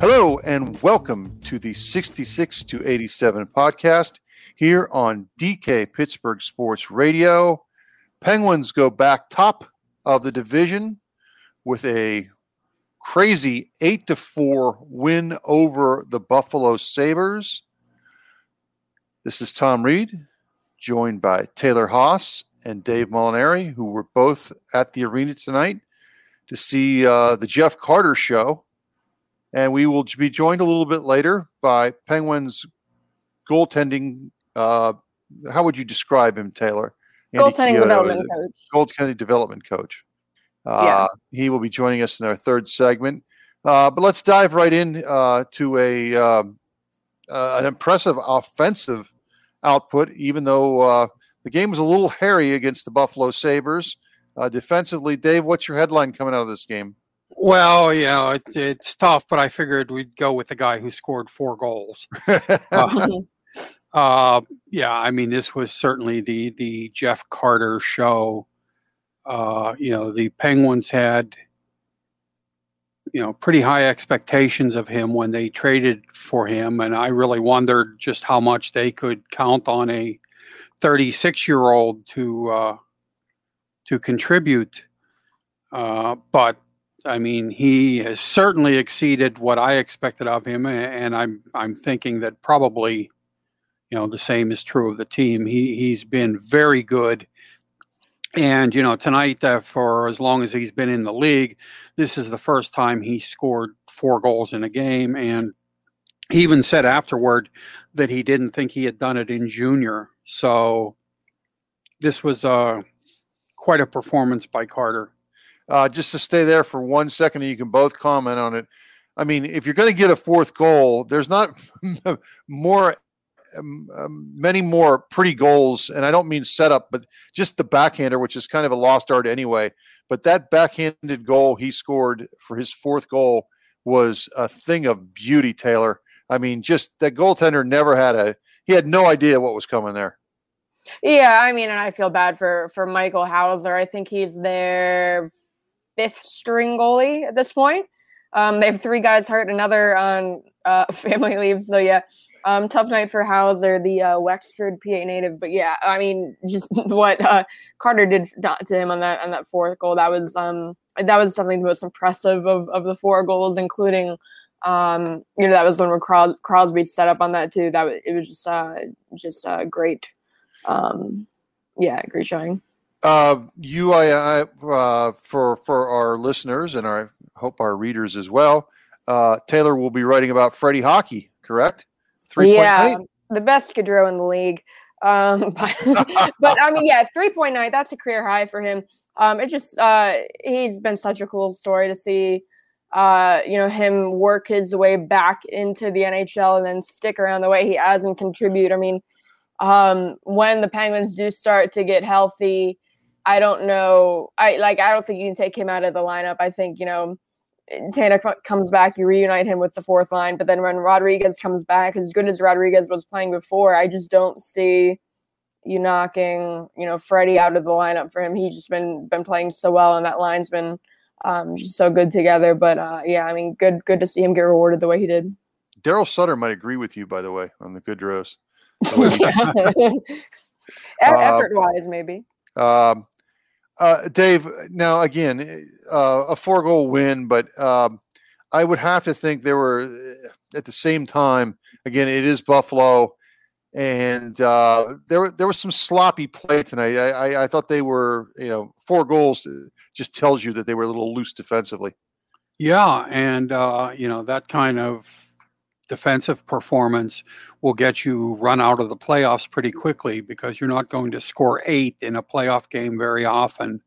Hello, and welcome to the 66 to 87 podcast here on DK Pittsburgh Sports Radio. Penguins go back top of the division with a crazy 8 to 4 win over the Buffalo Sabres. This is Tom Reed, joined by Taylor Haase and Dave Molinari, who were both at the arena tonight to see uh, the Jeff Carter show. And we will be joined a little bit later by Penguins goaltending. Uh, how would you describe him, Taylor? Andy goaltending Chiodo, development coach. Goaltending development coach. Uh, yeah. He will be joining us in our third segment. Uh, but let's dive right in uh, to a um, uh, an impressive offensive output, even though uh, the game was a little hairy against the Buffalo Sabres. Uh, defensively, Dave, what's your headline coming out of this game? Well, yeah, it, it's tough, but I figured we'd go with the guy who scored four goals. uh, uh, yeah, I mean, this was certainly the the Jeff Carter show. Uh, you know, the Penguins had you know pretty high expectations of him when they traded for him, and I really wondered just how much they could count on a 36 year old to uh, to contribute. Uh, but I mean, he has certainly exceeded what I expected of him, and I'm I'm thinking that probably, you know, the same is true of the team. He he's been very good, and you know, tonight uh, for as long as he's been in the league, this is the first time he scored four goals in a game, and he even said afterward that he didn't think he had done it in junior. So this was uh, quite a performance by Carter. Uh, just to stay there for one second, and you can both comment on it. I mean, if you're going to get a fourth goal, there's not more, um, um, many more pretty goals, and I don't mean setup, but just the backhander, which is kind of a lost art anyway. But that backhanded goal he scored for his fourth goal was a thing of beauty, Taylor. I mean, just that goaltender never had a, he had no idea what was coming there. Yeah, I mean, and I feel bad for for Michael Houser. I think he's there fifth string goalie at this point. Um, they have three guys hurt, another on uh, family leave. So yeah, um, tough night for Houser, the uh, Wexford PA native. But yeah, I mean, just what uh, Carter did to him on that on that fourth goal. That was um, that was definitely the most impressive of, of the four goals, including um, you know that was when Cros- Crosby set up on that too. That was it was just uh, just uh, great. Um, yeah, great showing. Uh, uh, for for our listeners and I hope our readers as well. Uh, Taylor will be writing about Freddie Hockey, correct? Three yeah, the best Gaudreau in the league. Um, but, but I mean, yeah, three point nine. That's a career high for him. Um, it just uh, he's been such a cool story to see. Uh, you know, him work his way back into the NHL and then stick around the way he has and contribute. I mean, um, when the Penguins do start to get healthy, I don't know. I like. I don't think you can take him out of the lineup. I think you know, Tanev comes back, you reunite him with the fourth line. But then when Rodrigues comes back, as good as Rodrigues was playing before, I just don't see you knocking you know Freddie out of the lineup for him. He's just been been playing so well, and that line's been um, just so good together. But uh, yeah, I mean, good good to see him get rewarded the way he did. Daryl Sutter might agree with you, by the way, on the Gaudreaus. Effort wise, maybe. Um, uh, Dave, now again, uh, a four goal win, but um, I would have to think there were uh, at the same time. Again, it is Buffalo, and uh, there there was some sloppy play tonight. I, I, I thought they were, you know, four goals just tells you that they were a little loose defensively. Yeah, and uh, you know that kind of defensive performance will get you run out of the playoffs pretty quickly because you're not going to score eight in a playoff game very often.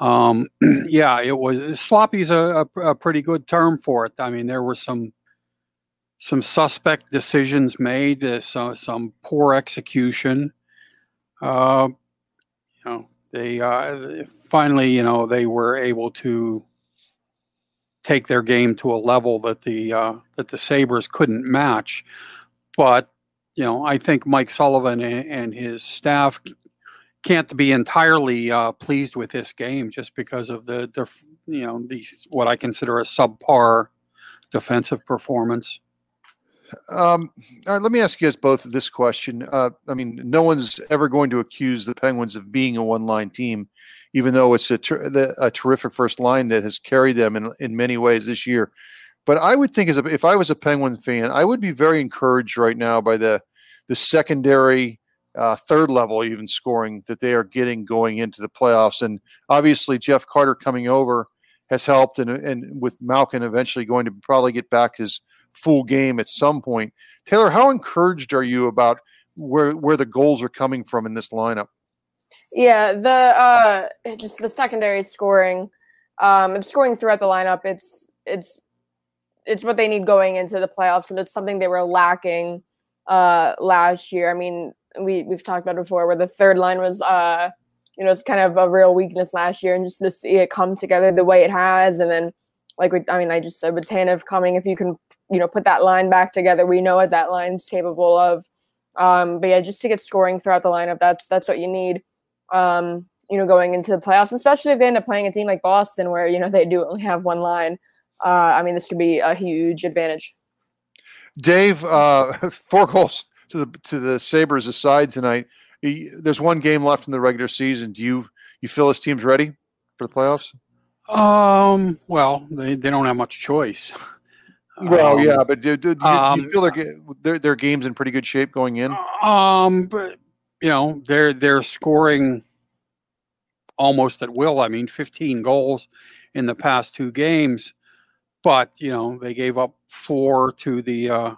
Um, yeah, it was sloppy is a, a, a, pretty good term for it. I mean, there were some some suspect decisions made, uh, so, some poor execution. Uh, you know, they uh, finally, you know, they were able to take their game to a level that the uh, that the Sabres couldn't match. But you know, I think Mike Sullivan and, and his staff can't be entirely uh, pleased with this game just because of the, the you know these what I consider a subpar defensive performance. Um, let me ask you guys both this question. Uh, I mean, no one's ever going to accuse the Penguins of being a one-line team, even though it's a, ter- the, a terrific first line that has carried them in, in many ways this year. But I would think, as a, if I was a Penguin fan, I would be very encouraged right now by the the secondary, uh, third level, even scoring that they are getting going into the playoffs. And obviously, Jeff Carter coming over has helped, and and with Malkin eventually going to probably get back his full game at some point. Taylor, how encouraged are you about where where the goals are coming from in this lineup? Yeah, the uh, just the secondary scoring, um, and scoring throughout the lineup. It's it's it's what they need going into the playoffs, and it's something they were lacking uh, last year. I mean, we we've talked about before where the third line was uh, you know, it's kind of a real weakness last year, and just to see it come together the way it has, and then like we, I mean, I just said with Tanev coming, if you can you know put that line back together. We know what that line's capable of. Um, but yeah, just to get scoring throughout the lineup, that's that's what you need. Um, you know, going into the playoffs, especially if they end up playing a team like Boston, where you know they do only have one line. Uh, I mean, this could be a huge advantage. Dave, uh, four goals to the to the Sabres aside tonight. There's one game left in the regular season. Do you you feel this team's ready for the playoffs? Um. Well, they, they don't have much choice. Well, um, yeah, but do, do, do, you, um, you feel their, their their game's in pretty good shape going in? Um, but you know they're they're scoring almost at will. I mean, 15 goals in the past two games, but you know they gave up four to the uh,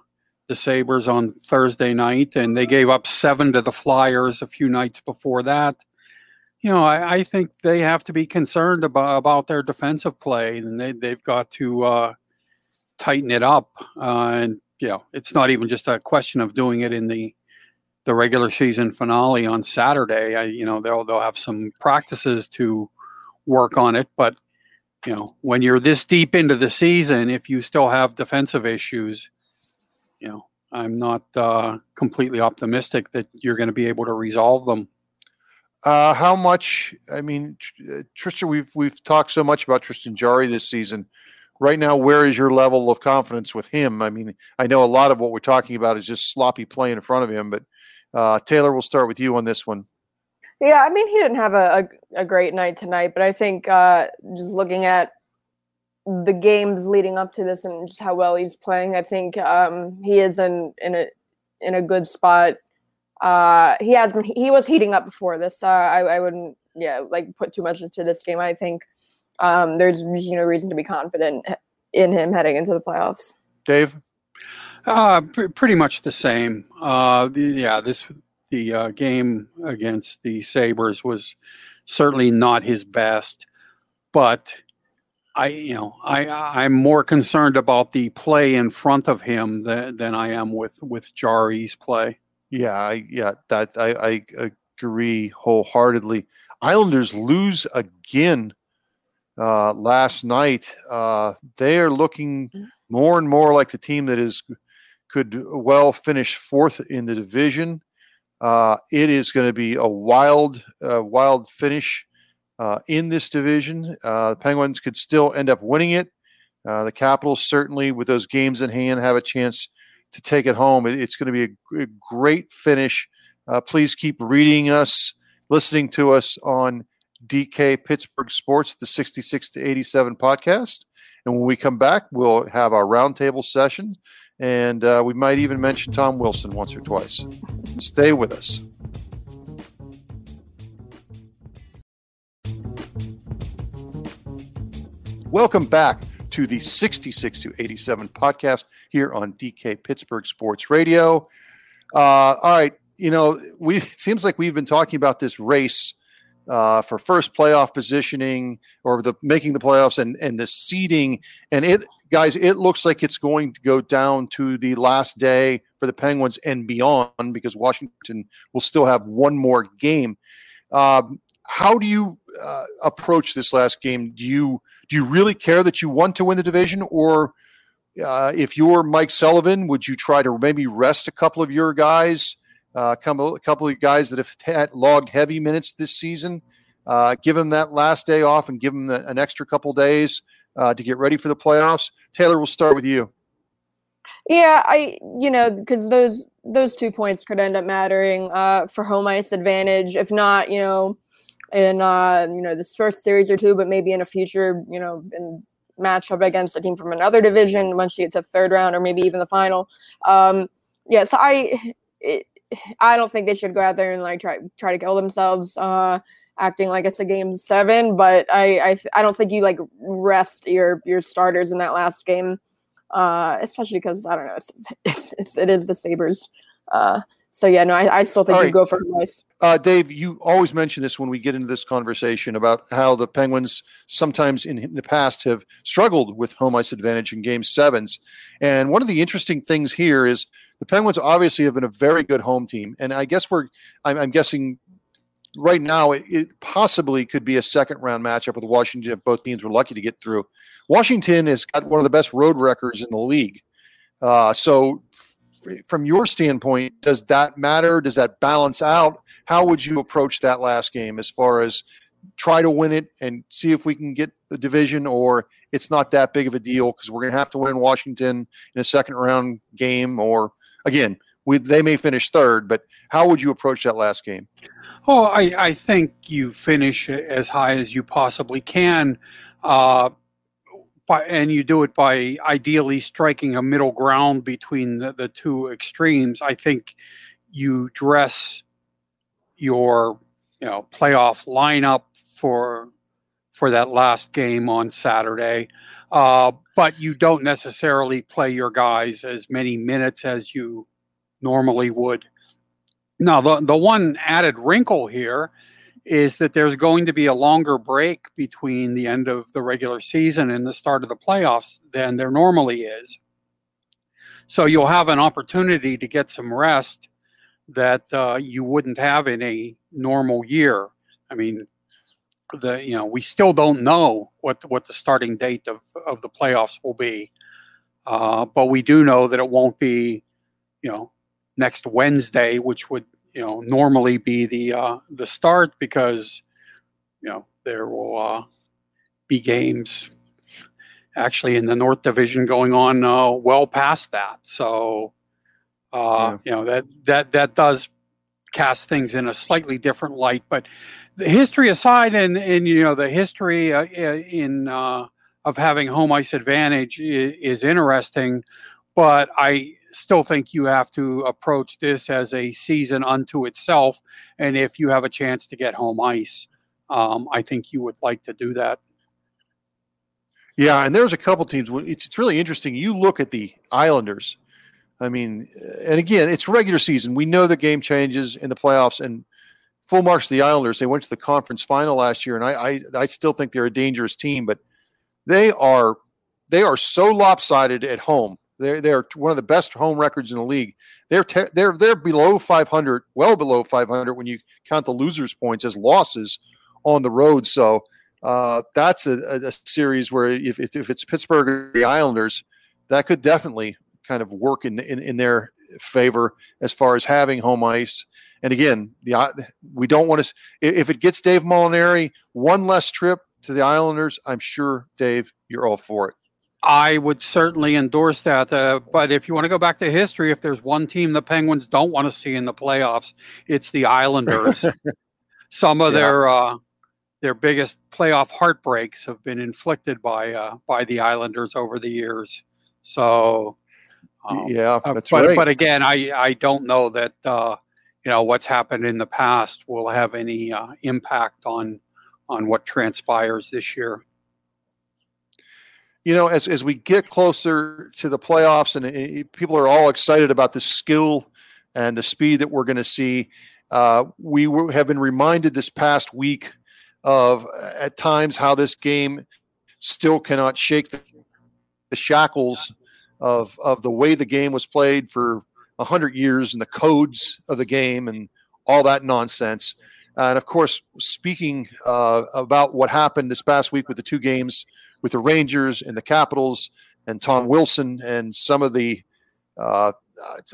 the Sabres on Thursday night, and they gave up seven to the Flyers a few nights before that. You know, I, I think they have to be concerned about about their defensive play, and they they've got to. Uh, tighten it up. Uh, and you know, it's not even just a question of doing it in the the regular season finale on Saturday. I, you know, they'll they'll have some practices to work on it, but you know, when you're this deep into the season, if you still have defensive issues, you know, I'm not uh, completely optimistic that you're going to be able to resolve them. Uh, how much? I mean, Tristan, we've we've talked so much about Tristan Jarry this season right now, where is your level of confidence with him? I mean, I know a lot of what we're talking about is just sloppy play in front of him, but uh, Taylor, we'll start with you on this one. Yeah, I mean, he didn't have a, a, a great night tonight, but I think uh, just looking at the games leading up to this and just how well he's playing, I think um, he is in in a in a good spot. Uh, he has been he was heating up before this. Uh, I, I wouldn't yeah like put too much into this game. I think um, there's you know reason to be confident in him heading into the playoffs. Dave, uh, pr- pretty much the same. Uh, the, yeah, this the uh, game against the Sabres was certainly not his best, but I you know I I'm more concerned about the play in front of him than, than I am with with Jarry's play. Yeah, I, yeah, that I, I agree wholeheartedly. Islanders lose again uh, last night. Uh, they are looking mm. more and more like the team that is could well finish fourth in the division. Uh, it is going to be a wild, uh, wild finish uh, in this division. Uh, the Penguins could still end up winning it. the Capitals certainly, with those games in hand, have a chance to take it home. It's going to be a, a great finish. please keep reading us, listening to us on DK Pittsburgh Sports, the 66 to 87 podcast. And when we come back, we'll have our roundtable session. And uh, we might even mention Tom Wilson once or twice. Stay with us. Welcome back to the 66 to 87 podcast here on DK Pittsburgh Sports Radio. Uh, all right, you know, we it seems like we've been talking about this race uh, for first playoff positioning or the making the playoffs and and the seeding. And it, guys, it looks like it's going to go down to the last day for the Penguins and beyond because Washington will still have one more game. Um, how do you uh, approach this last game? Do you do you really care that you want to win the division, or uh, if you're Mike Sullivan, would you try to maybe rest a couple of your guys? Uh, a couple of guys that have had logged heavy minutes this season. Uh, give them that last day off and give them an extra couple days uh, to get ready for the playoffs. Taylor, we'll start with you. Yeah, I you know because those those two points could end up mattering uh, for home ice advantage. If not, you know, in uh, you know this first series or two, but maybe in a future, you know, in matchup against a team from another division once you get to third round or maybe even the final. Um, yeah, so I it, I don't think they should go out there and like try try to kill themselves. Uh, acting like it's a game seven, but I I, I don't think you like rest your your starters in that last game uh, especially because I don't know, it's, it's, it's it is the Sabres. Uh, so yeah, no, I, I still think All you right. go for Rice. Uh, Dave, you always mention this when we get into this conversation about how the Penguins sometimes in the past have struggled with home ice advantage in game sevens. And one of the interesting things here is the Penguins obviously have been a very good home team. And I guess we're, I'm, I'm guessing right now it, it, possibly could be a second round matchup with Washington if both teams were lucky to get through. Washington has got one of the best road records in the league. Uh, so, from your standpoint, does that matter? Does that balance out? How would you approach that last game as far as try to win it and see if we can get the division, or it's not that big of a deal because we're going to have to win Washington in a second round game, or again, we, they may finish third, but how would you approach that last game? Oh, I, I think you finish as high as you possibly can, uh, by, and you do it by ideally striking a middle ground between the, the two extremes. I think you dress your you know playoff lineup for for that last game on Saturday, uh, but you don't necessarily play your guys as many minutes as you normally would. Now, the, the one added wrinkle here is that there's going to be a longer break between the end of the regular season and the start of the playoffs than there normally is. So you'll have an opportunity to get some rest that uh, you wouldn't have in a normal year. I mean, the you know we still don't know what what the starting date of, of the playoffs will be, uh, but we do know that it won't be you know next Wednesday, which would you know normally be the uh, the start because you know there will uh, be games actually in the North Division going on uh, well past that. So uh, yeah. you know that that that does cast things in a slightly different light. But the history aside, and and you know the history uh, in uh, of having home ice advantage is, is interesting. But I still think you have to approach this as a season unto itself. And if you have a chance to get home ice, um, I think you would like to do that. Yeah, and there's a couple teams. It's it's really interesting. You look at the Islanders. I mean, and again, it's regular season. We know the game changes in the playoffs, and full marks to the Islanders. They went to the conference final last year, and I, I I still think they're a dangerous team, but they are they are so lopsided at home they're they're one of the best home records in the league. They're te- they're they're below 500, well below 500 when you count the losers' points as losses on the road. So uh, that's a, a, series where if, if it's Pittsburgh or the Islanders, that could definitely kind of work in, in, in their favor as far as having home ice. And again, the we don't want to if it gets Dave Molinari one less trip to the Islanders, I'm sure Dave, you're all for it. I would certainly endorse that. Uh, but if you want to go back to history, if there's one team the Penguins don't want to see in the playoffs, it's the Islanders. Some of yeah. their uh, their biggest playoff heartbreaks have been inflicted by uh, by the Islanders over the years. So, um, yeah, uh, that's but, right. But again, I I don't know that uh, you know what's happened in the past will have any uh, impact on on what transpires this year you know, as, as we get closer to the playoffs and uh, people are all excited about the skill and the speed that we're going to see, uh, we have been reminded this past week of uh, at times how this game still cannot shake the, the shackles of, of the way the game was played for a 100 years and the codes of the game and all that nonsense. And of course, speaking uh, about what happened this past week with the two games with the Rangers and the Capitals and Tom Wilson and some of the uh,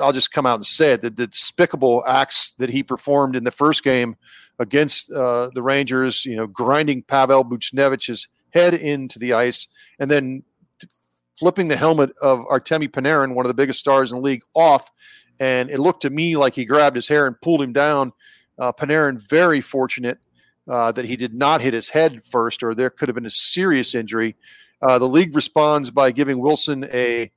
I'll just come out and say it the, the, despicable acts that he performed in the first game against uh, the Rangers, you know, grinding Pavel Buchnevich's head into the ice, and then flipping the helmet of Artemi Panarin, one of the biggest stars in the league, off. And it looked to me like he grabbed his hair and pulled him down. Uh, Panarin, very fortunate uh, that he did not hit his head first, or there could have been a serious injury. Uh, the league responds by giving Wilson a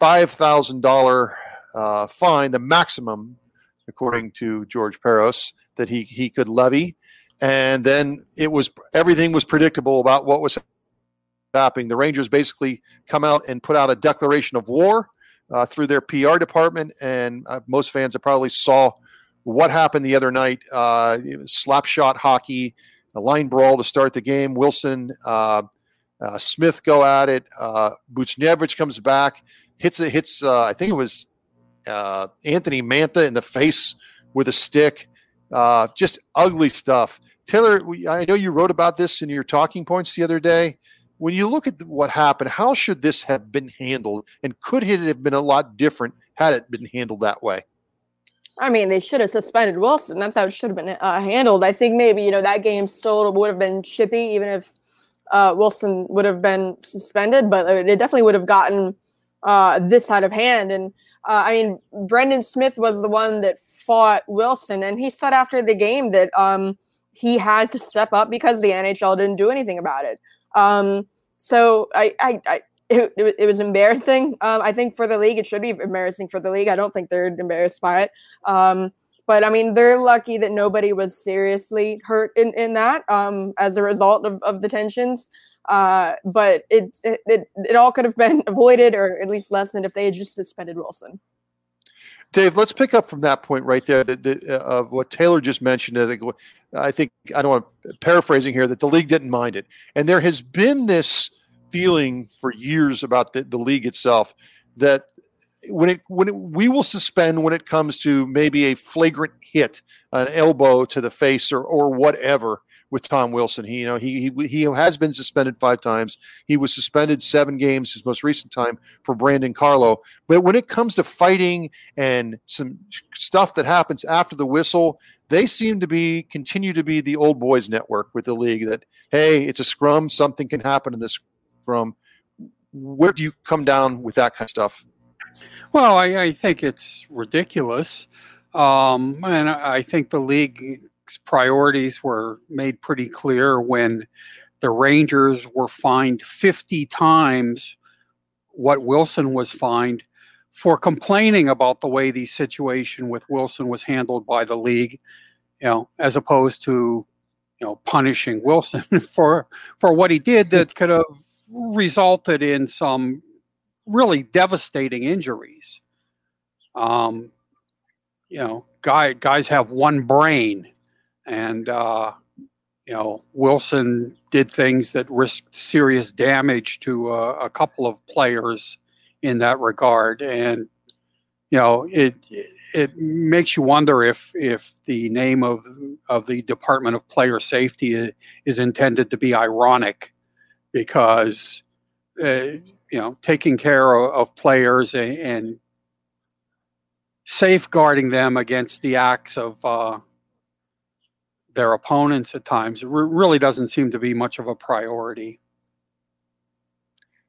$5,000 uh, fine, the maximum, according to George Parros, that he, he could levy. And then it was everything was predictable about what was The Rangers basically come out and put out a declaration of war uh, through their PR department, and uh, most fans have probably saw what happened the other night. Uh, slap shot hockey, a line brawl to start the game. Wilson, uh, uh, Smith go at it. Uh, Buchnevich comes back, hits it, hits. Uh, I think it was Anthony Mantha in the face with a stick. Just ugly stuff. Taylor, I know you wrote about this in your talking points the other day. When you look at what happened, how should this have been handled? And could it have been a lot different had it been handled that way? I mean, they should have suspended Wilson. That's how it should have been uh, handled. I think maybe you know that game still would have been chippy, even if uh, Wilson would have been suspended. But it definitely would have gotten uh, this side of hand. And uh, I mean, Brendan Smith was the one that fought Wilson, and he said after the game that um, he had to step up because the NHL didn't do anything about it. Um, so I, I, I it, it, was embarrassing. Um, I think for the league, it should be embarrassing for the league. I don't think they're embarrassed by it. Um, but I mean, they're lucky that nobody was seriously hurt in, in that um, as a result of, of the tensions. Uh, but it, it, it it all could have been avoided or at least lessened if they had just suspended Wilson. Dave, let's pick up from that point right there. Of uh, what Taylor just mentioned. I think, I think I don't want to paraphrasing here that the league didn't mind it, and there has been this feeling for years about the, the league itself that when it when it, we will suspend when it comes to maybe a flagrant hit, an elbow to the face or or whatever with Tom Wilson. He, you know, he, he he has been suspended five times. He was suspended seven games his most recent time for Brandon Carlo. But when it comes to fighting and some stuff that happens after the whistle, they seem to be continue to be the old boys network with the league. That hey, it's a scrum, something can happen in this scrum. Where do you come down with that kind of stuff? Well, I, I think it's ridiculous. Um, and I think the league priorities were made pretty clear when the Rangers were fined 50 times what Wilson was fined for complaining about the way the situation with Wilson was handled by the league, you know, as opposed to you know punishing Wilson for for what he did that could have resulted in some really devastating injuries. Um, you know, guy guys have one brain, and uh, you know Wilson did things that risked serious damage to uh, a couple of players in that regard, and you know it it makes you wonder if if the name of of the Department of Player Safety is intended to be ironic, because uh, you know taking care of, of players and, and, safeguarding them against the acts of uh, their opponents at times it really doesn't seem to be much of a priority.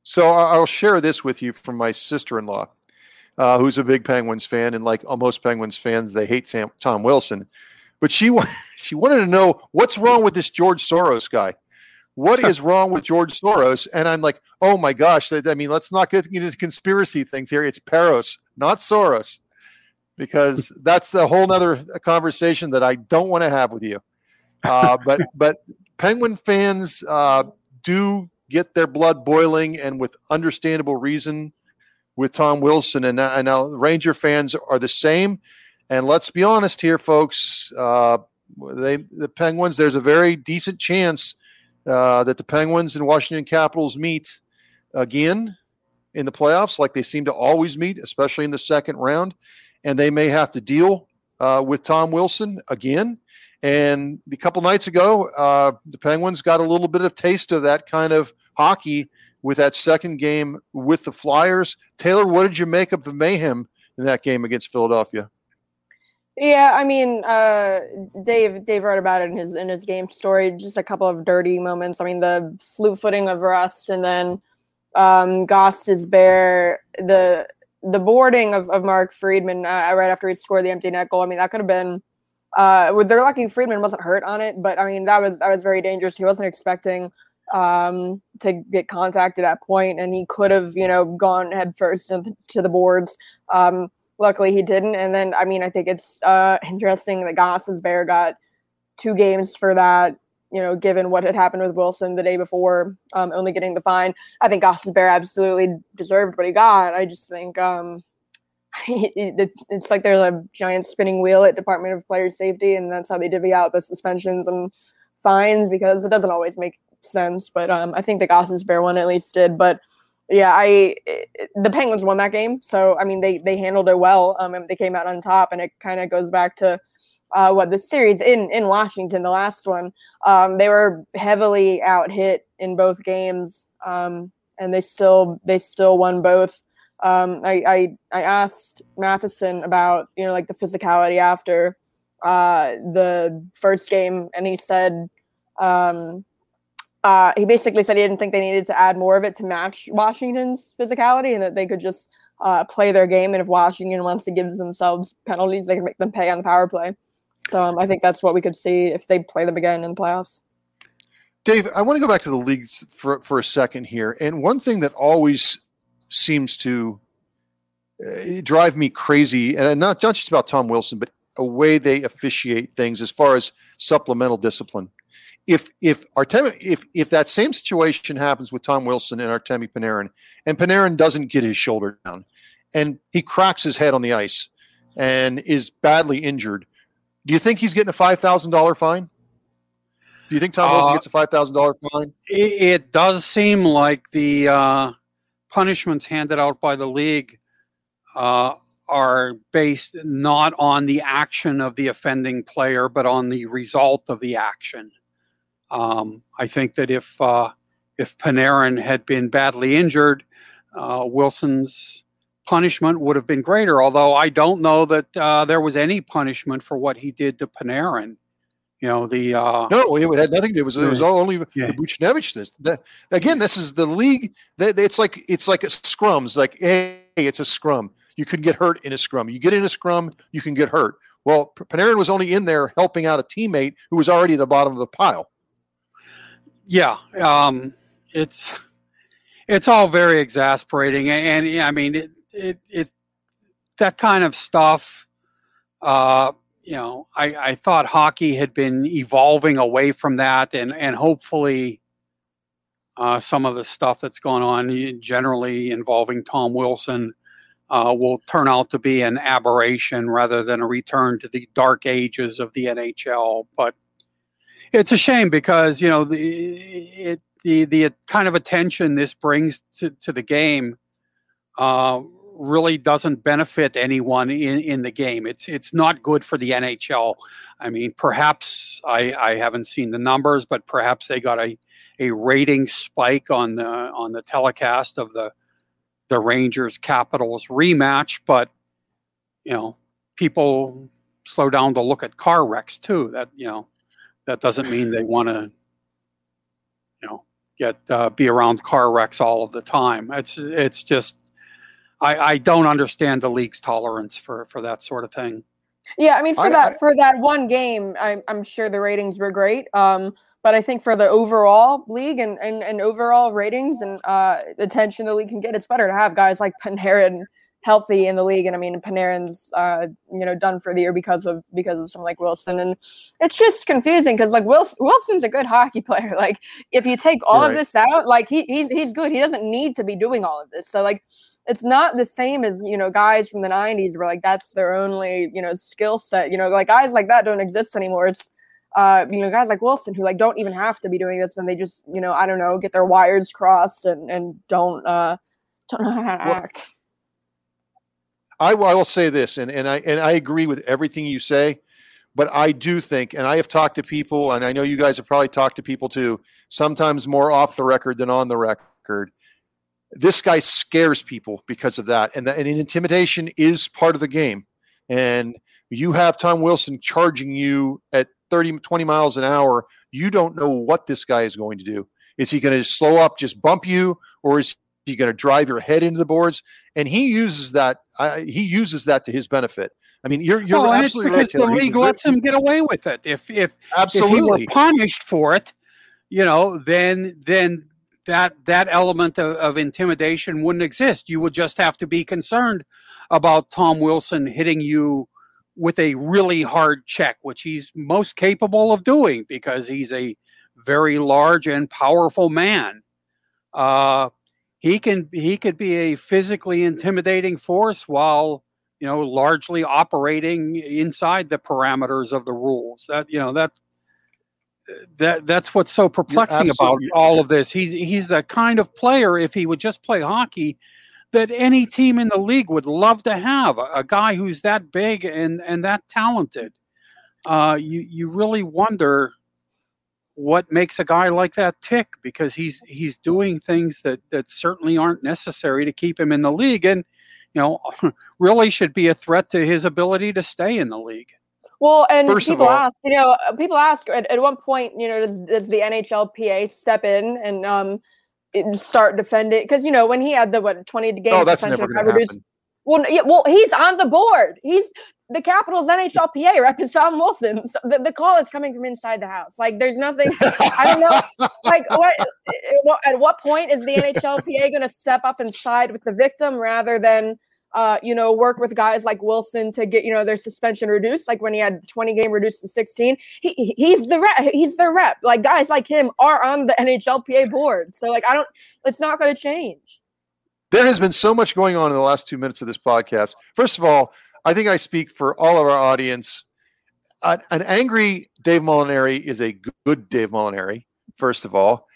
So I'll share this with you from my sister-in-law, uh, who's a big Penguins fan, and like most Penguins fans, they hate Sam, Tom Wilson. But she she wanted to know what's wrong with this George Soros guy. What is wrong with George Soros? And I'm like, oh my gosh! I mean, let's not get into conspiracy things here. It's Parros, not Soros, because that's a whole other conversation that I don't want to have with you. Uh, but but Penguin fans uh, do get their blood boiling, and with understandable reason, with Tom Wilson, and, and now Ranger fans are the same. And let's be honest here, folks. Uh, they the Penguins. There's a very decent chance uh, that the Penguins and Washington Capitals meet again in the playoffs, like they seem to always meet, especially in the second round. And they may have to deal uh, with Tom Wilson again. And a couple nights ago, uh, the Penguins got a little bit of taste of that kind of hockey with that second game with the Flyers. Taylor, what did you make of the mayhem in that game against Philadelphia? Yeah, I mean, uh, Dave Dave wrote about it in his in his game story. Just a couple of dirty moments. I mean, the slew footing of Rust, and then um, Gostisbehere. The the boarding of, of Mark Friedman uh, right after he scored the empty net goal. I mean, that could have been. Uh, they're lucky Friedman wasn't hurt on it, but I mean that was that was very dangerous. He wasn't expecting um, to get contact at that point, and he could have you know gone headfirst first to the boards. Um, luckily he didn't. And then I mean I think it's uh, interesting that Gostisbehere got two games for that. You know, given what had happened with Wilson the day before, um, only getting the fine. I think Gostisbehere absolutely deserved what he got. I just think um, it's like there's a giant spinning wheel at Department of Player Safety, and that's how they divvy out the suspensions and fines because it doesn't always make sense. But um, I think the Gostisbehere one at least did. But yeah, I the Penguins won that game, so I mean they they handled it well. Um, and they came out on top, and it kind of goes back to uh, what the series in in Washington, the last one. Um, they were heavily out hit in both games, um, and they still they still won both. Um, I, I I asked Matheson about you know like the physicality after uh, the first game, and he said um, uh, he basically said he didn't think they needed to add more of it to match Washington's physicality and that they could just uh, play their game. And if Washington wants to give themselves penalties, they can make them pay on the power play. So um, I think that's what we could see if they play them again in the playoffs. Dave, I want to go back to the leagues for, for a second here. And one thing that always seems to uh, drive me crazy, and not, not just about Tom Wilson, but a way they officiate things as far as supplemental discipline if if Artemi if if that same situation happens with Tom Wilson and Artemi Panarin, and Panarin doesn't get his shoulder down, and he cracks his head on the ice and is badly injured, do you think he's getting a five thousand dollar fine? Do you think Tom Wilson uh, gets a five thousand dollar fine? It, it, does seem like the uh, punishments handed out by the league uh, are based not on the action of the offending player, but on the result of the action. Um, I think that if uh, if Panarin had been badly injured, uh, Wilson's punishment would have been greater. Although I don't know that uh, there was any punishment for what he did to Panarin. You know the uh, no, it had nothing to do. It was it was all only yeah. the Buchnevich. This the, again, this is the league. That it's like it's like a scrums. Like hey, it's a scrum. You can get hurt in a scrum. You get in a scrum, you can get hurt. Well, Panarin was only in there helping out a teammate who was already at the bottom of the pile yeah, um, it's it's all very exasperating, and, and I mean it, it, it that kind of stuff. Uh, you know, I, I thought hockey had been evolving away from that, and and hopefully, uh, some of the stuff that's going on generally involving Tom Wilson uh, will turn out to be an aberration rather than a return to the dark ages of the NHL. But it's a shame because you know the it, the the kind of attention this brings to, to the game uh, really doesn't benefit anyone in, in the game. It's it's not good for the NHL. I mean, perhaps I, I haven't seen the numbers, but perhaps they got a, a rating spike on the on the telecast of the the Rangers Capitals rematch. But you know, people slow down to look at car wrecks too. That you know that doesn't mean they want to, you know, get uh, be around car wrecks all of the time. It's it's just I, I don't understand the league's tolerance for for that sort of thing. Yeah, I mean for I, that I, for that one game, I'm I'm sure the ratings were great. Um, but I think for the overall league and, and, and overall ratings and uh, attention the league can get, it's better to have guys like Panarin healthy in the league. And I mean, Panarin's, uh, you know, done for the year because of because of someone like Wilson, and it's just confusing because like Wilson, Wilson's a good hockey player. Like if you take all right. of this out, like he, he's he's good. He doesn't need to be doing all of this. So like. It's not the same as you know guys from the '90s where like that's their only you know skill set. You know, like guys like that don't exist anymore. It's uh, you know, guys like Wilson who like don't even have to be doing this, and they just, you know, I don't know, get their wires crossed and and don't uh, don't know how to well, act. I, I will say this, and, and I and I agree with everything you say, but I do think, and I have talked to people, and I know you guys have probably talked to people too, sometimes more off the record than on the record. This guy scares people because of that, and, and intimidation is part of the game. And you have Tom Wilson charging you at 30, 20 miles an hour. You don't know what this guy is going to do. Is he going to slow up, just bump you, or is he going to drive your head into the boards? And he uses that. Uh, he uses that to his benefit. I mean, you're you're well, absolutely right. The league lets him get away with it. If if absolutely if he were punished for it, you know, then then that that element of, of, intimidation wouldn't exist. You would just have to be concerned about Tom Wilson hitting you with a really hard check, which he's most capable of doing because he's a very large and powerful man. Uh, he can he could be a physically intimidating force while you know largely operating inside the parameters of the rules. That you know that that that's what's so perplexing about all of this. He's he's the kind of player if he would just play hockey that any team in the league would love to have a, a guy who's that big and and that talented. Uh, you you really wonder what makes a guy like that tick because he's he's doing things that that certainly aren't necessary to keep him in the league and you know really should be a threat to his ability to stay in the league. Well, and First people all, ask, you know, uh, people ask at, at one point, you know, does, does the NHLPA step in and um start defending? Because you know, when he had the what twenty games, oh, that's never going to happen. Well, yeah, well, he's on the board. He's the Capitals NHLPA rep is Tom Wilson. So the, the call is coming from inside the house. Like, there's nothing. I don't know. Like, what? At what point is the NHLPA going to step up and side with the victim rather than uh, you know, work with guys like Wilson to get, you know, their suspension reduced. Like when he had 20 game reduced to 16, he, he's the rep. He's the rep. Like guys like him are on the NHLPA board. So like, I don't, it's not going to change. There has been so much going on in the last two minutes of this podcast. First of all, I think I speak for all of our audience. An, an angry Dave Molinari is a good Dave Molinari, first of all.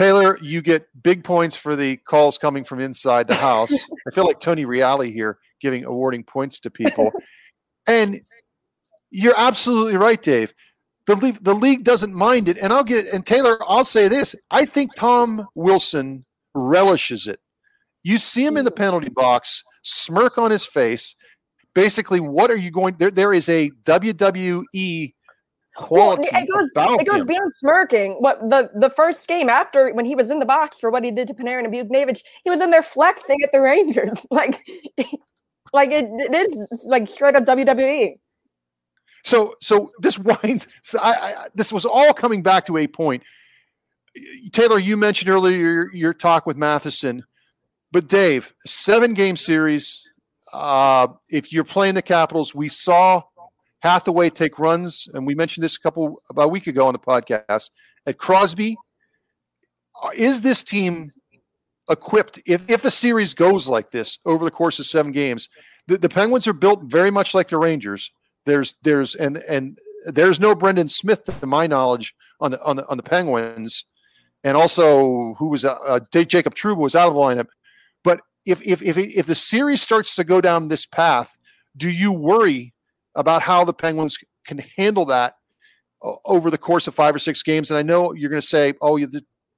Taylor, you get big points for the calls coming from inside the house. I feel like Tony Reali here giving awarding points to people. and you're absolutely right, Dave. The league, the league doesn't mind it. And I'll get and Taylor, I'll say this. I think Tom Wilson relishes it. You see him in the penalty box, smirk on his face. Basically, what are you going there? There is a WWE quality. Well, it goes it goes him. beyond smirking. What the the first game after when he was in the box for what he did to Panarin and Buchnevich, he was in there flexing at the Rangers. Like like it, it is like straight up WWE. So so this winds so I, I, this was all coming back to a point. Taylor, you mentioned earlier your, your talk with Matheson, but Dave, seven game series. Uh, if you're playing the Capitals, we saw Hathaway take runs, and we mentioned this a couple about a week ago on the podcast at Crosby. Uh, is this team equipped if, if a series goes like this over the course of seven games? The, the Penguins are built very much like the Rangers. There's there's and and there's no Brendan Smith to my knowledge on the on the on the Penguins, and also who was uh, uh Jacob Trouba was out of the lineup. But if if if if the series starts to go down this path, do you worry about how the Penguins can handle that over the course of five or six games. And I know you're going to say, oh, you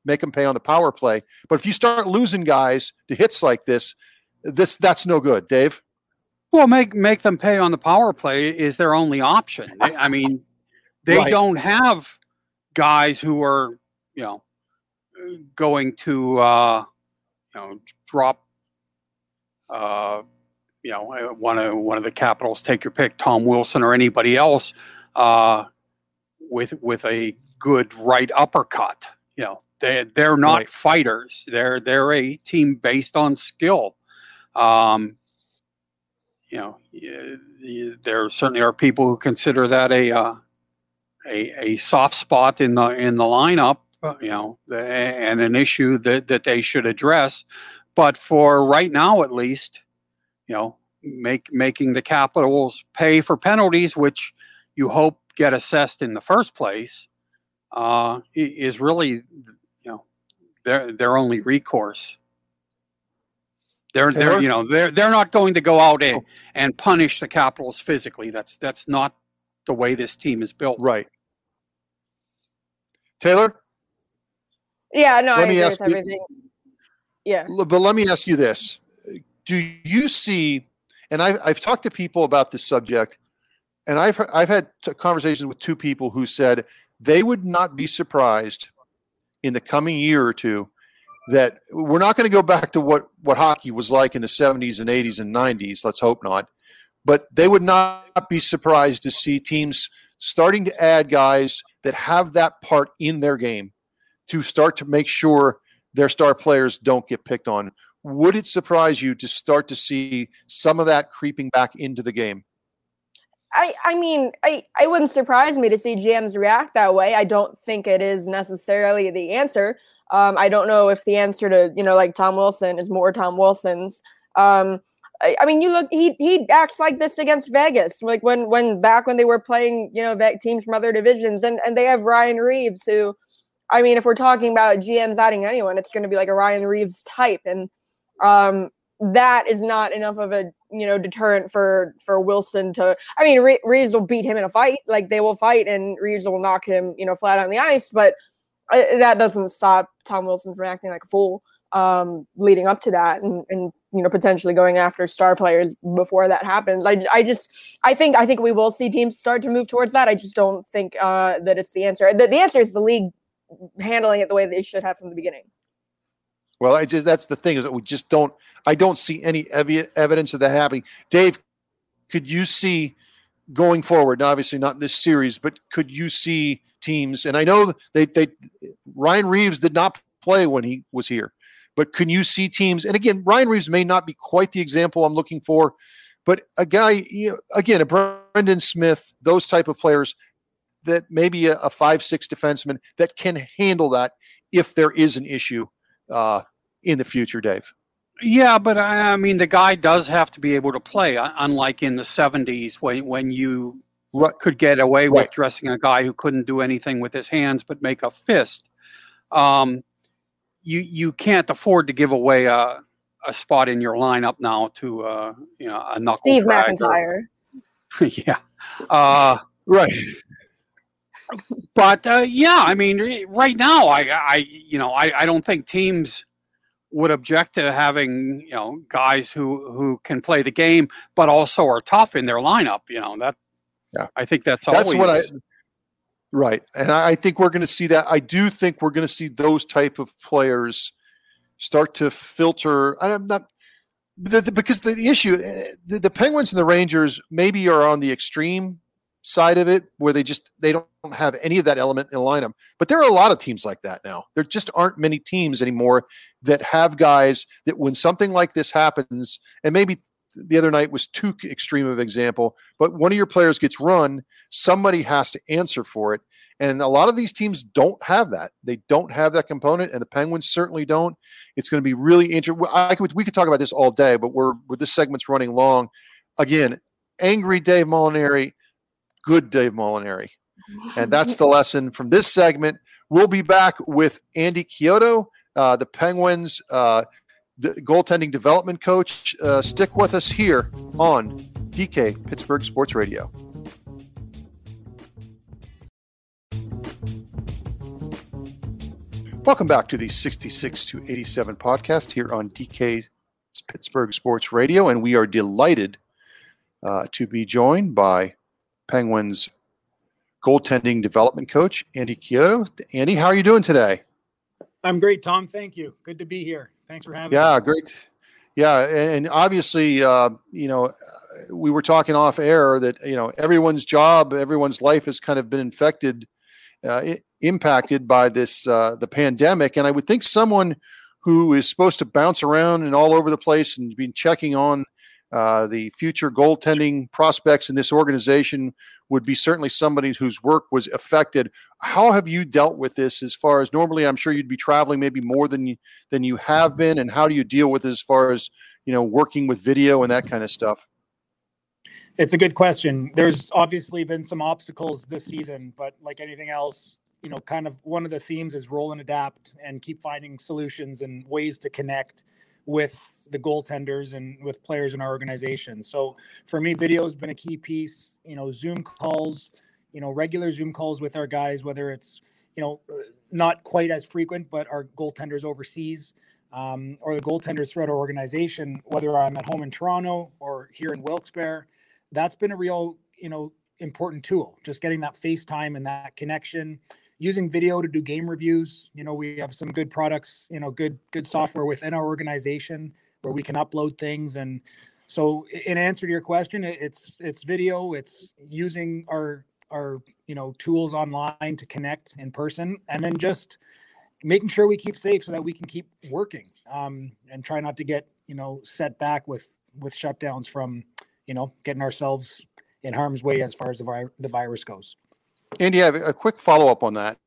make them pay on the power play. But if you start losing guys to hits like this, this that's no good, Dave. Well, make make them pay on the power play is their only option. I mean, they right. don't have guys who are, you know, going to, uh, you know, drop uh, you know, one of one of the Capitals, take your pick, Tom Wilson or anybody else, uh, with with a good right uppercut. You know, they they're not right. fighters. They're they're a team based on skill. Um, you know, there certainly are people who consider that a uh, a, a soft spot in the in the lineup. Uh, you know, and an issue that that they should address. But for right now, at least, you know, make making the Capitals pay for penalties, which you hope get assessed in the first place, uh, is really, you know, their their only recourse. They're they're you know they're they're not going to go out and, oh. and punish the Capitals physically. That's that's not the way this team is built. Right. Taylor. Yeah, no, let I me ask you, everything. Yeah. But let me ask you this: do you see, and I, I've talked to people about this subject, and I've I've had conversations with two people who said they would not be surprised in the coming year or two that we're not going to go back to what what hockey was like in the 70s and 80s and 90s. Let's hope not. But they would not be surprised to see teams starting to add guys that have that part in their game to start to make sure their star players don't get picked on. Would it surprise you to start to see some of that creeping back into the game? I, I mean, I, I wouldn't surprise me to see GMs react that way. I don't think it is necessarily the answer. Um, I don't know if the answer to, you know, like Tom Wilson is more Tom Wilson's. Um, I, I, mean, you look, he he acts like this against Vegas, like when when back when they were playing, you know, teams from other divisions, and and they have Ryan Reaves who, I mean, if we're talking about GMs adding anyone, it's going to be like a Ryan Reaves type, and um, that is not enough of a you know deterrent for for Wilson to. I mean, Reaves will beat him in a fight, like they will fight, and Reaves will knock him you know flat on the ice, but uh, that doesn't stop Tom Wilson from acting like a fool um, leading up to that, and and you know potentially going after star players before that happens. I I just I think I think we will see teams start to move towards that. I just don't think uh, that it's the answer. The, the answer is the league handling it the way they should have from the beginning. Well, I just that's the thing is that we just don't. I don't see any evi- evidence of that happening. Dave, could you see going forward? Now, Obviously, not in this series, but could you see teams? And I know they they Ryan Reaves did not play when he was here, but can you see teams? And again, Ryan Reaves may not be quite the example I'm looking for, but a guy you know, again, a Brendan Smith, those type of players that maybe a, a five six defenseman that can handle that if there is an issue uh, in the future, Dave. Yeah, but I mean, the guy does have to be able to play, unlike in the '70s when when you right. could get away with dressing a guy who couldn't do anything with his hands but make a fist. Um, you you can't afford to give away a a spot in your lineup now to uh, you know a knuckle. Steve MacIntyre. yeah, uh, right. But uh, yeah, I mean, right now, I, I you know, I, I don't think teams would object to having you know guys who who can play the game but also are tough in their lineup you know that yeah. I think that's that's always, what i right and i think we're going to see that i do think we're going to see those type of players start to filter i'm not the, the, because the, the issue eh, the, the penguins and the rangers maybe are on the extreme side of it where they just they don't have any of that element in the lineup. But there are a lot of teams like that now. There just aren't many teams anymore that have guys that when something like this happens, and maybe the other night was too extreme of example, but one of your players gets run, somebody has to answer for it. And a lot of these teams don't have that. They don't have that component, and the Penguins certainly don't. It's going to be really interesting. I could, we could talk about this all day, but we're with this segment's running long. Again, angry Dave Molinari good Dave Molinari. And that's the lesson from this segment. We'll be back with Andy Chiodo, uh, the Penguins uh, the goaltending development coach. Uh, stick with us here on DK Pittsburgh Sports Radio. Welcome back to the 66 to 87 podcast here on DK Pittsburgh Sports Radio. And we are delighted uh, to be joined by Penguins goaltending development coach, Andy Chiodo. Andy, how are you doing today? I'm great, Tom. Thank you. Good to be here. Thanks for having yeah, me. Yeah, great. Yeah, and obviously, uh, you know, we were talking off air that you know everyone's job, everyone's life has kind of been infected, uh, impacted by this uh, the pandemic, and I would think someone who is supposed to bounce around and all over the place and be checking on uh, the future goaltending prospects in this organization would be certainly somebody whose work was affected. How have you dealt with this? As far as normally, I'm sure you'd be traveling maybe more than you, than you have been, and how do you deal with as far as you know working with video and that kind of stuff? It's a good question. There's obviously been some obstacles this season, but like anything else, you know, kind of one of the themes is roll and adapt and keep finding solutions and ways to connect with the goaltenders and with players in our organization. So for me, video has been a key piece. You know, Zoom calls, you know, regular Zoom calls with our guys, whether it's you know not quite as frequent, but our goaltenders overseas. Um, or the goaltenders throughout our organization, whether I'm at home in Toronto or here in Wilkes-Barre, that's been a real, you know, important tool. Just getting that FaceTime and that connection, using video to do game reviews. You know, we have some good products, you know, good good software within our organization where we can upload things. And so in answer to your question it's it's video. It's using our our you know tools online to connect in person and then just making sure we keep safe so that we can keep working um, and try not to get you know set back with with shutdowns from you know getting ourselves in harm's way as far as the, vi- the virus goes andy i have a quick follow-up on that.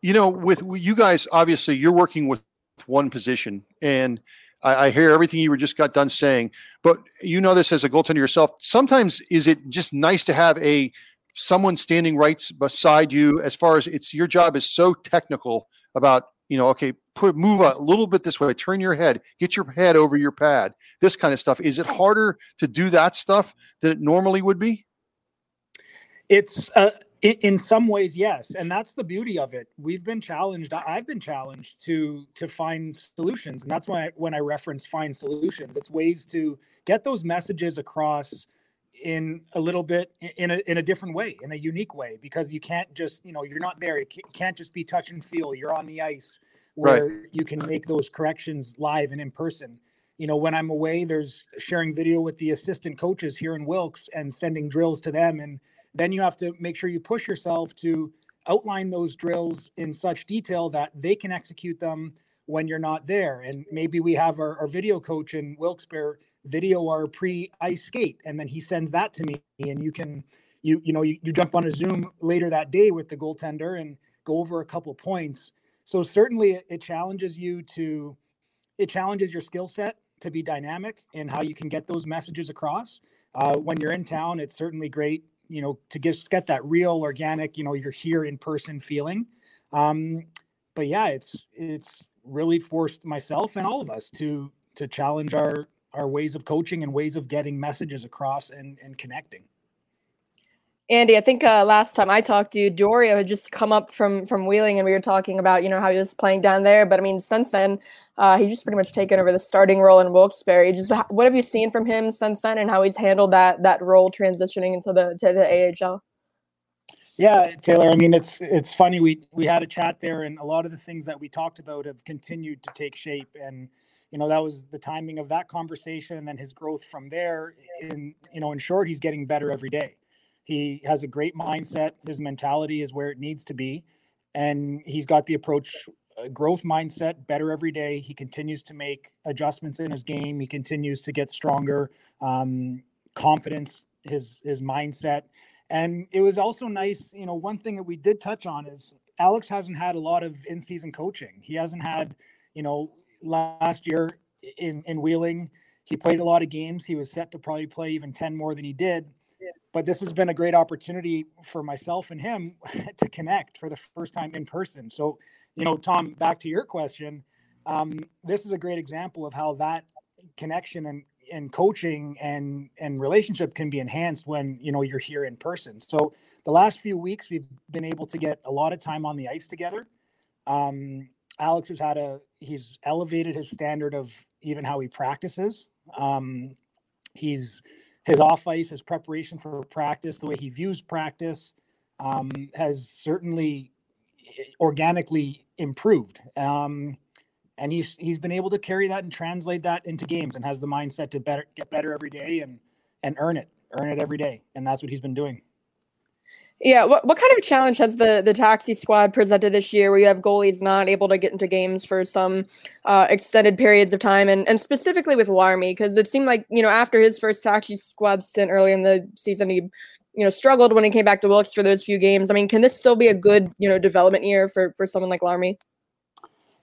You know with you guys obviously you're working with one position and I, I, hear everything you were just got done saying, but you know this as a goaltender yourself. Sometimes is it just nice to have a someone standing right beside you as far as it's your job is so technical about you know okay put move a little bit this way turn your head get your head over your pad this kind of stuff. Is it harder to do that stuff than it normally would be? It's uh, in some ways yes and that's the beauty of it we've been challenged i've been challenged to to find solutions and that's why when i reference find solutions it's ways to get those messages across in a little bit in a in a different way in a unique way because you can't just you know you're not there you can't just be touch and feel you're on the ice where right. you can make those corrections live and in person you know when i'm away there's sharing video with the assistant coaches here in wilkes and sending drills to them and then you have to make sure you push yourself to outline those drills in such detail that they can execute them when you're not there. And maybe we have our, our video coach in Wilkes-Barre video our pre-ice skate, and then he sends that to me, and you can you you know you, you jump on a Zoom later that day with the goaltender and go over a couple points. So certainly it, it challenges you to it challenges your skill set to be dynamic in how you can get those messages across. Uh, when you're in town, it's certainly great you know, to just get that real organic, you know, you're here in person feeling. Um, but yeah, it's it's really forced myself and all of us to to challenge our our ways of coaching and ways of getting messages across and and connecting. Andy, I think uh, last time I talked to you, D'Orio had just come up from from Wheeling, and we were talking about you know how he was playing down there. But I mean, since then, uh, he's just pretty much taken over the starting role in Wilkes-Barre. Just what have you seen from him since then, and how he's handled that that role transitioning into the to the AHL? Yeah, Taylor. I mean, it's it's funny. We we had a chat there, and a lot of the things that we talked about have continued to take shape. And you know, that was the timing of that conversation, and then his growth from there. In you know, in short, he's getting better every day he has a great mindset. His mentality is where it needs to be. And he's got the approach, growth mindset, better every day. He continues to make adjustments in his game. He continues to get stronger, um, confidence, his his mindset. And it was also nice, you know, one thing that we did touch on is Alex hasn't had a lot of in-season coaching. He hasn't had, you know, last year in in Wheeling, he played a lot of games. He was set to probably play even 10 more than he did but this has been a great opportunity for myself and him to connect for the first time in person. So, you know, Tom, back to your question, um, this is a great example of how that connection and and coaching and and relationship can be enhanced when you know you're here in person. So the last few weeks we've been able to get a lot of time on the ice together. Um, Alex has had a he's elevated his standard of even how he practices. Um, he's his off ice, his preparation for practice, the way he views practice, um, has certainly eh, organically improved. Um, and he's he's been able to carry that and translate that into games, and has the mindset to better get better every day and and earn it, earn it every day, and that's what he's been doing. Yeah, what, what kind of challenge has the the taxi squad presented this year, where you have goalies not able to get into games for some uh, extended periods of time, and and specifically with Larmi, because it seemed like you know after his first taxi squad stint early in the season, he you know struggled when he came back to Wilkes for those few games. I mean, can this still be a good you know development year for for someone like Larmi?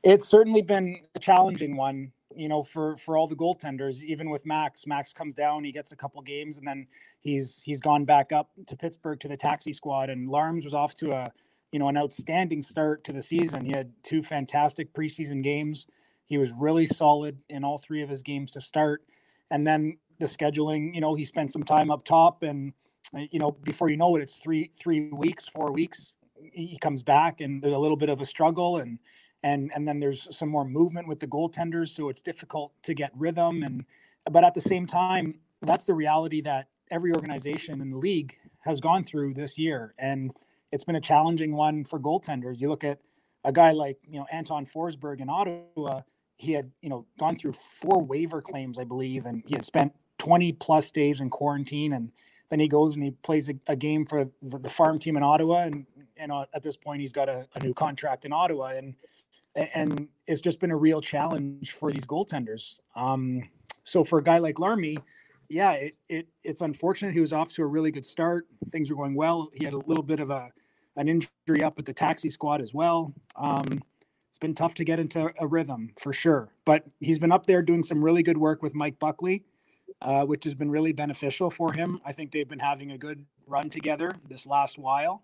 It's certainly been a challenging one you know, for for all the goaltenders, even with Max, Max comes down, he gets a couple games, and then he's he's gone back up to Pittsburgh to the taxi squad. And Larms was off to a you know an outstanding start to the season. He had two fantastic preseason games. He was really solid in all three of his games to start, and then the scheduling. You know, he spent some time up top, and eh, you know before you know it, it's three three weeks, four weeks. He comes back, and there's a little bit of a struggle, and and and then there's some more movement with the goaltenders, so it's difficult to get rhythm. And but at the same time, that's the reality that every organization in the league has gone through this year, and it's been a challenging one for goaltenders. You look at a guy like you know Anton Forsberg in Ottawa. He had you know gone through four waiver claims, I believe, and he had spent 20 plus days in quarantine, and then he goes and he plays a, a game for the, the, farm team in Ottawa, and and uh, at this point he's got a, a new contract in Ottawa, and and it's just been a real challenge for these goaltenders. Um, so for a guy like Larmi, yeah, it, it it's unfortunate. He was off to a really good start. Things were going well. He had a little bit of a an injury up at the taxi squad as well. Um, it's been tough to get into a rhythm for sure, but he's been up there doing some really good work with Mike Buckley, uh, which has been really beneficial for him. I think they've been having a good run together this last while,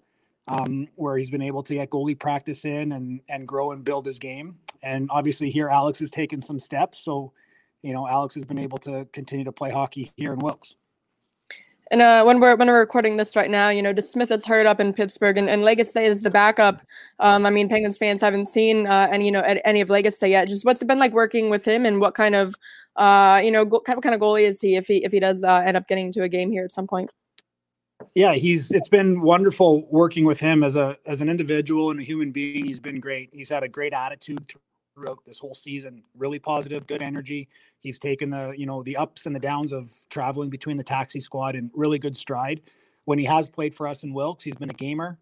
um, where he's been able to get goalie practice in and and grow and build his game. And obviously here Alex has taken some steps, so you know, Alex has been able to continue to play hockey here in Wilkes. And uh, when we're when we're recording this right now, you know, DeSmith is hurt up in Pittsburgh, and, and Lagacé is the backup. Um, I mean, Penguins fans haven't seen uh, any, you know, any of Lagacé yet. Just what's it been like working with him, and what kind of, uh, you know, go, what kind of goalie is he if he if he does uh, end up getting to a game here at some point? Yeah, he's. It's been wonderful working with him as a as an individual and a human being. He's been great. He's had a great attitude throughout this whole season. Really positive, good energy. He's taken the you know the ups and the downs of traveling between the taxi squad in really good stride. When he has played for us in Wilkes, he's been a gamer.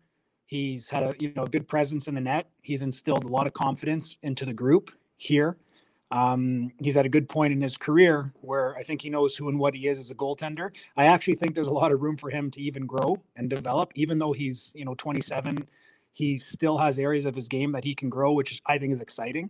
He's had a you know good presence in the net. He's instilled a lot of confidence into the group here. Um, he's at a good point in his career where I think he knows who and what he is as a goaltender. I actually think there's a lot of room for him to even grow and develop, even though he's you know 27 he still has areas of his game that he can grow, which I think is exciting.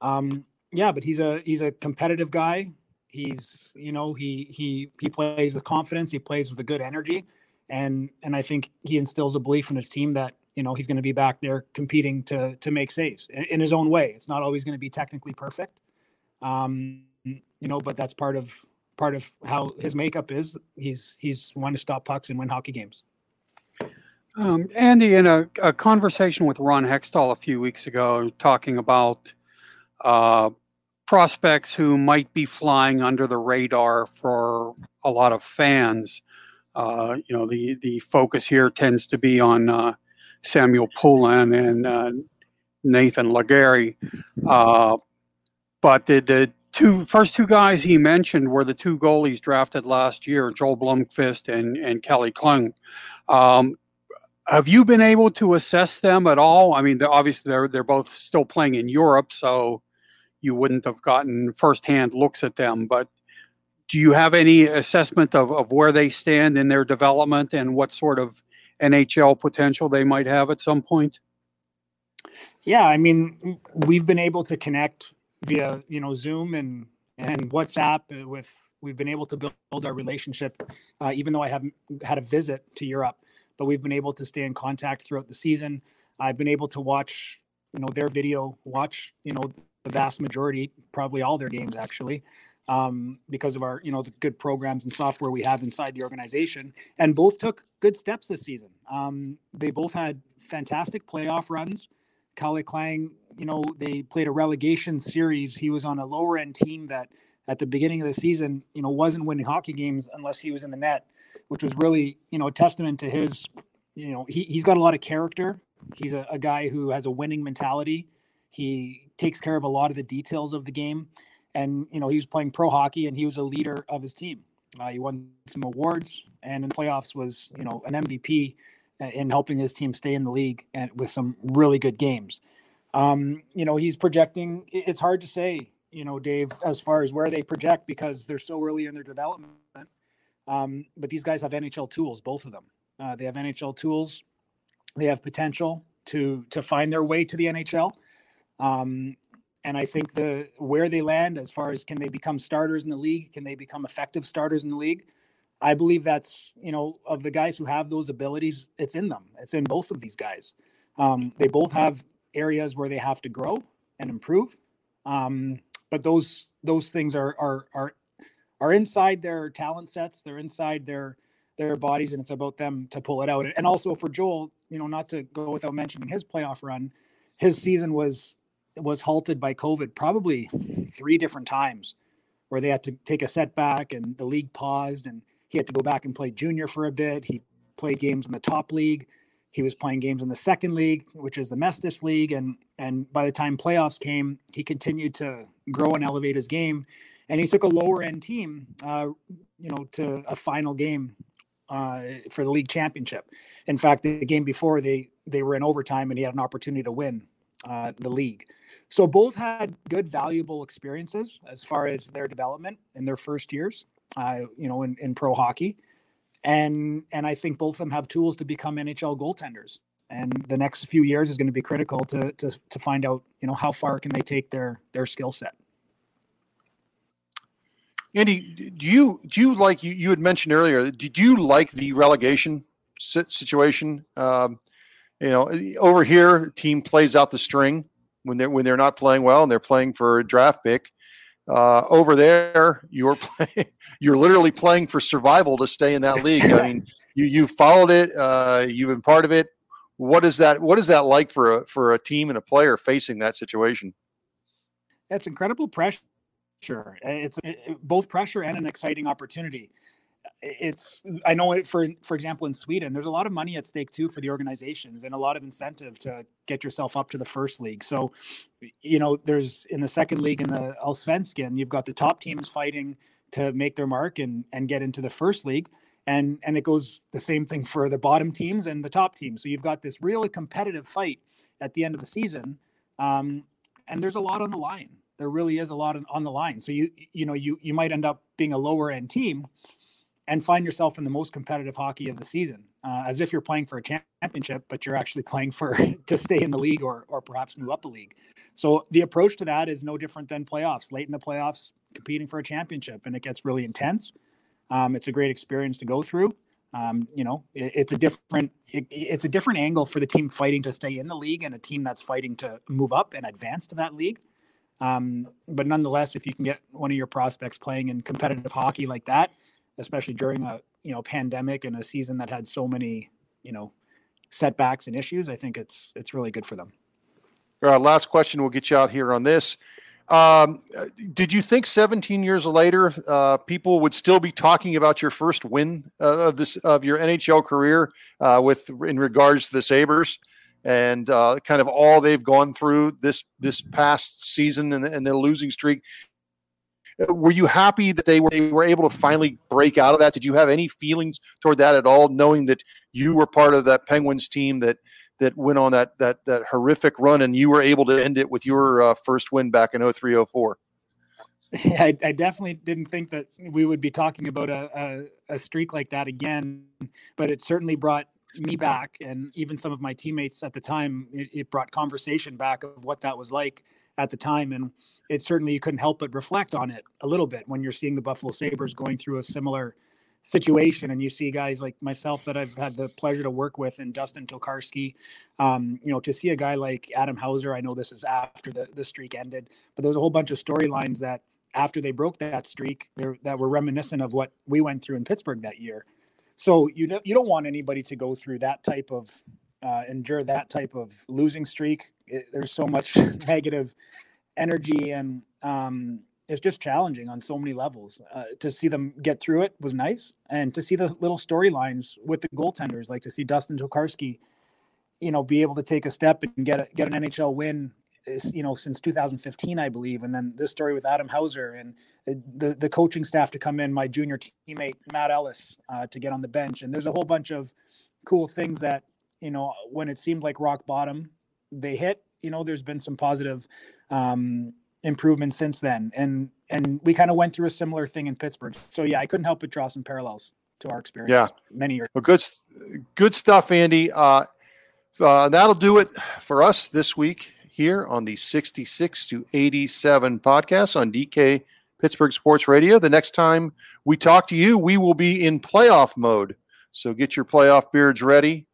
Um, yeah, but he's a he's a competitive guy. He's you know he he he plays with confidence. He plays with a good energy, and and I think he instills a belief in his team that you know he's going to be back there competing to to make saves in, in his own way. It's not always going to be technically perfect, um, you know, but that's part of part of how his makeup is. He's he's one to stop pucks and win hockey games. Um, Andy, in a, a, conversation with Ron Hextall a few weeks ago, talking about uh, prospects who might be flying under the radar for a lot of fans. Uh, you know, the the focus here tends to be on uh, Samuel Poulin and uh, Nathan Legare. But the, the two first two guys he mentioned were the two goalies drafted last year, Joel Blomqvist and, and Calle Clang. Um, have you been able to assess them at all? I mean, they're, obviously they're they're both still playing in Europe, so you wouldn't have gotten firsthand looks at them. But do you have any assessment of, of where they stand in their development and what sort of NHL potential they might have at some point? Yeah, I mean, we've been able to connect via you know Zoom and and WhatsApp with. We've been able to build our relationship, uh, even though I haven't had a visit to Europe but we've been able to stay in contact throughout the season. I've been able to watch, you know, their video, watch, you know, the vast majority, probably all their games actually, um, because of our, you know, the good programs and software we have inside the organization. And both took good steps this season. Um, they both had fantastic playoff runs. Calle Clang, you know, they played a relegation series. He was on a lower end team that at the beginning of the season, you know, wasn't winning hockey games unless he was in the net which was really, you know, a testament to his, you know, he, he's got a lot of character. He's a, a guy who has a winning mentality. He takes care of a lot of the details of the game. And, you know, he was playing pro hockey and he was a leader of his team. Uh, he won some awards and in the playoffs was, you know, an MVP in helping his team stay in the league and with some really good games. Um, you know, he's projecting. It's hard to say, you know, Dave, as far as where they project because they're so early in their development. Um, but these guys have NHL tools, both of them. Uh, they have NHL tools. They have potential to to find their way to the NHL. Um, and I think the where they land, as far as can they become starters in the league, can they become effective starters in the league? I believe that's you know of the guys who have those abilities, it's in them. It's in both of these guys. Um, they both have areas where they have to grow and improve. Um, but those those things are are are are inside their talent sets. They're inside their their bodies, and it's about them to pull it out. And also for Joel, you know, not to go without mentioning his playoff run, his season was was halted by COVID probably three different times, where they had to take a setback and the league paused, and he had to go back and play junior for a bit. He played games in the top league. He was playing games in the second league, which is the Mestis League, and and by the time playoffs came, he continued to grow and elevate his game, and he took a lower end team, uh, you know, to a final game uh, for the league championship. In fact, the game before they they were in overtime, and he had an opportunity to win uh, the league. So both had good, valuable experiences as far as their development in their first years, uh, you know, in, in pro hockey, and and I think both of them have tools to become NHL goaltenders. And the next few years is going to be critical to to to find out, you know, how far can they take their their skill set. Andy, do you do you like you, you had mentioned earlier? Did you like the relegation situation? Um, you know, over here, team plays out the string when they're when they're not playing well and they're playing for a draft pick. Uh, over there, you're playing, you're literally playing for survival to stay in that league. I mean, you you followed it, uh, you've been part of it. What is that? What is that like for a for a team and a player facing that situation? That's incredible pressure. It's both pressure and an exciting opportunity it's i know it for for example in sweden there's a lot of money at stake too for the organizations and a lot of incentive to get yourself up to the first league. So you know there's in the second league in the allsvenskan you've got the top teams fighting to make their mark and and get into the first league. And and it goes the same thing for the bottom teams and the top teams. So you've got this really competitive fight at the end of the season um, and there's a lot on the line. There really is a lot on the line. So you you know you you might end up being a lower end team and find yourself in the most competitive hockey of the season, uh, as if you're playing for a championship, but you're actually playing for to stay in the league or or perhaps move up a league. So the approach to that is no different than playoffs. Late in the playoffs, competing for a championship, and it gets really intense. Um, it's a great experience to go through. Um, you know, it, it's a different it, it's a different angle for the team fighting to stay in the league and a team that's fighting to move up and advance to that league. Um, but nonetheless, if you can get one of your prospects playing in competitive hockey like that, especially during a you know pandemic and a season that had so many you know setbacks and issues. I think it's it's really good for them. All right, last question. We'll get you out here on this. Um, did you think 17 years later, uh, people would still be talking about your first win uh, of this of your NHL career uh, with in regards to the Sabres and uh, kind of all they've gone through this this past season and, and their losing streak? Were you happy that they were they were able to finally break out of that? Did you have any feelings toward that at all, knowing that you were part of that Penguins team that that went on that that that horrific run and you were able to end it with your uh, first win back in 0304? Yeah, I, I, definitely didn't think that we would be talking about a, a, a streak like that again, but it certainly brought me back and even some of my teammates at the time it, it, brought conversation back of what that was like at the time and it certainly you couldn't help but reflect on it a little bit when you're seeing the Buffalo Sabres going through a similar situation and you see guys like myself that I've had the pleasure to work with and Dustin Tokarski. Um, you know to see a guy like Adam Houser I know this is after the, the streak ended but there's a whole bunch of storylines that after they broke that streak that were reminiscent of what we went through in Pittsburgh that year. So you know you don't want anybody to go through that type of uh, endure that type of losing streak. It, there's so much negative energy and um, it's just challenging on so many levels. Uh, to see them get through it was nice, and to see the little storylines with the goaltenders, like to see Dustin Tokarski, you know, be able to take a step and get a, get an NHL win, is, you know, since 2015, I believe, and then this story with Adam Houser and the the coaching staff to come in, my junior teammate Matt Ellis uh, to get on the bench, and there's a whole bunch of cool things that you know when it seemed like rock bottom, they hit. You know, there's been some positive um, improvement since then. And and we kind of went through a similar thing in Pittsburgh. So yeah, I couldn't help but draw some parallels to our experience. Yeah, many years. Well, good, good stuff, Andy. Uh, uh, that'll do it for us this week here on the 66 to 87 podcast on DK Pittsburgh Sports Radio. The next time we talk to you, we will be in playoff mode. So get your playoff beards ready.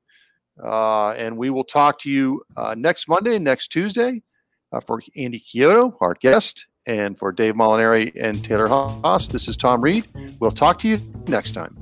Uh, and we will talk to you uh, next Monday, next Tuesday. Uh, for Andy Chiodo, our guest, and for Dave Molinari and Taylor Haase, this is Tom Reed. We'll talk to you next time.